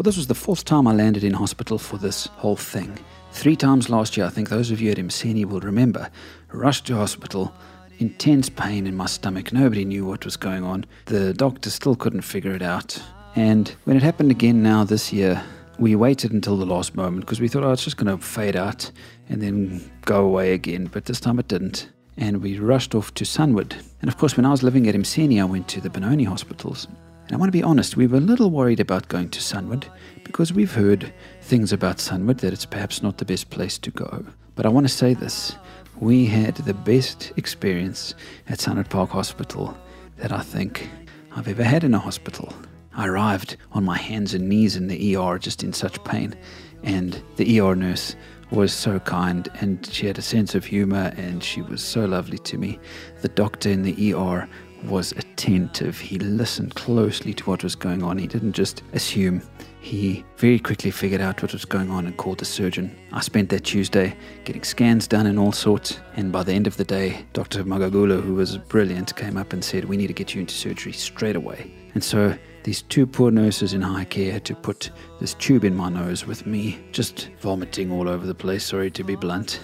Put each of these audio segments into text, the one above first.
Well, this was the fourth time I landed in hospital for this whole thing. Three times last year, I think those of you at Mseni will remember. Rushed to hospital, intense pain in my stomach. Nobody knew what was going on. The doctor still couldn't figure it out. And when it happened again now this year, we waited until the last moment because we thought, oh, it's just going to fade out and then go away again. But this time it didn't. And we rushed off to Sunward. And of course, when I was living at Mseni, I went to the Benoni hospitals. And I want to be honest, we were a little worried about going to Sunward because we've heard things about Sunward that it's perhaps not the best place to go. But I want to say this we had the best experience at Sunward Park Hospital that I think I've ever had in a hospital. I arrived on my hands and knees in the ER just in such pain, and the ER nurse was so kind and she had a sense of humor and she was so lovely to me. The doctor in the ER was attentive. He listened closely to what was going on. He didn't just assume. He very quickly figured out what was going on and called the surgeon. I spent that Tuesday getting scans done and all sorts. And by the end of the day, Dr. Magagula, who was brilliant, came up and said, We need to get you into surgery straight away. And so these two poor nurses in high care had to put this tube in my nose with me just vomiting all over the place, sorry to be blunt.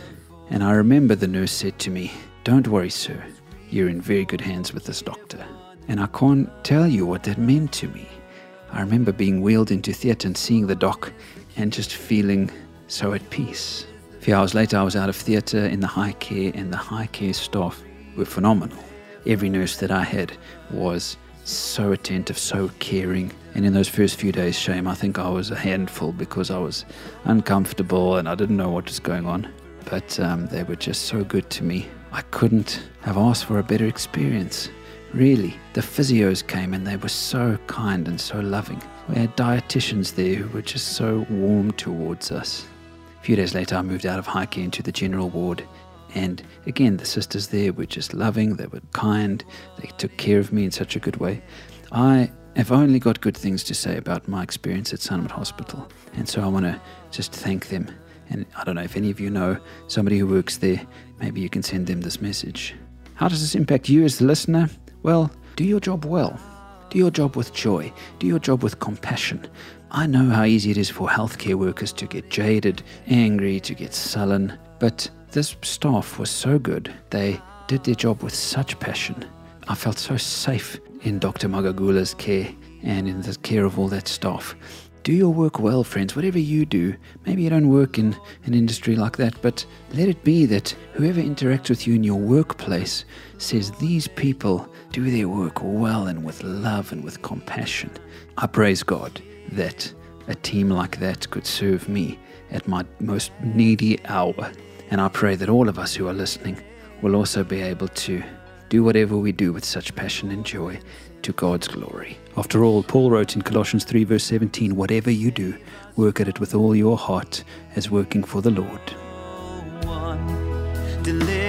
And I remember the nurse said to me, Don't worry, sir, you're in very good hands with this doctor. And I can't tell you what that meant to me. I remember being wheeled into theatre and seeing the doc and just feeling so at peace. A few hours later, I was out of theatre in the high care, and the high care staff were phenomenal. Every nurse that I had was so attentive, so caring. And in those first few days, shame, I think I was a handful because I was uncomfortable and I didn't know what was going on. But um, they were just so good to me. I couldn't have asked for a better experience. Really, the physios came and they were so kind and so loving. We had dietitians there who were just so warm towards us. A few days later, I moved out of high care into the general ward, and again, the sisters there were just loving, they were kind, they took care of me in such a good way. I have only got good things to say about my experience at Sunward Hospital, and so I want to just thank them. And I don't know if any of you know somebody who works there, maybe you can send them this message. How does this impact you as the listener? Well, do your job well. Do your job with joy. Do your job with compassion. I know how easy it is for healthcare workers to get jaded, angry, to get sullen, but this staff was so good. They did their job with such passion. I felt so safe in Dr. Magagula's care and in the care of all that staff. Do your work well, friends, whatever you do. Maybe you don't work in an industry like that, but let it be that whoever interacts with you in your workplace says these people do their work well and with love and with compassion. I praise God that a team like that could serve me at my most needy hour. And I pray that all of us who are listening will also be able to do whatever we do with such passion and joy to God's glory. After all, Paul wrote in Colossians 3, verse 17, Whatever you do, work at it with all your heart as working for the Lord. Deliver us, Lord.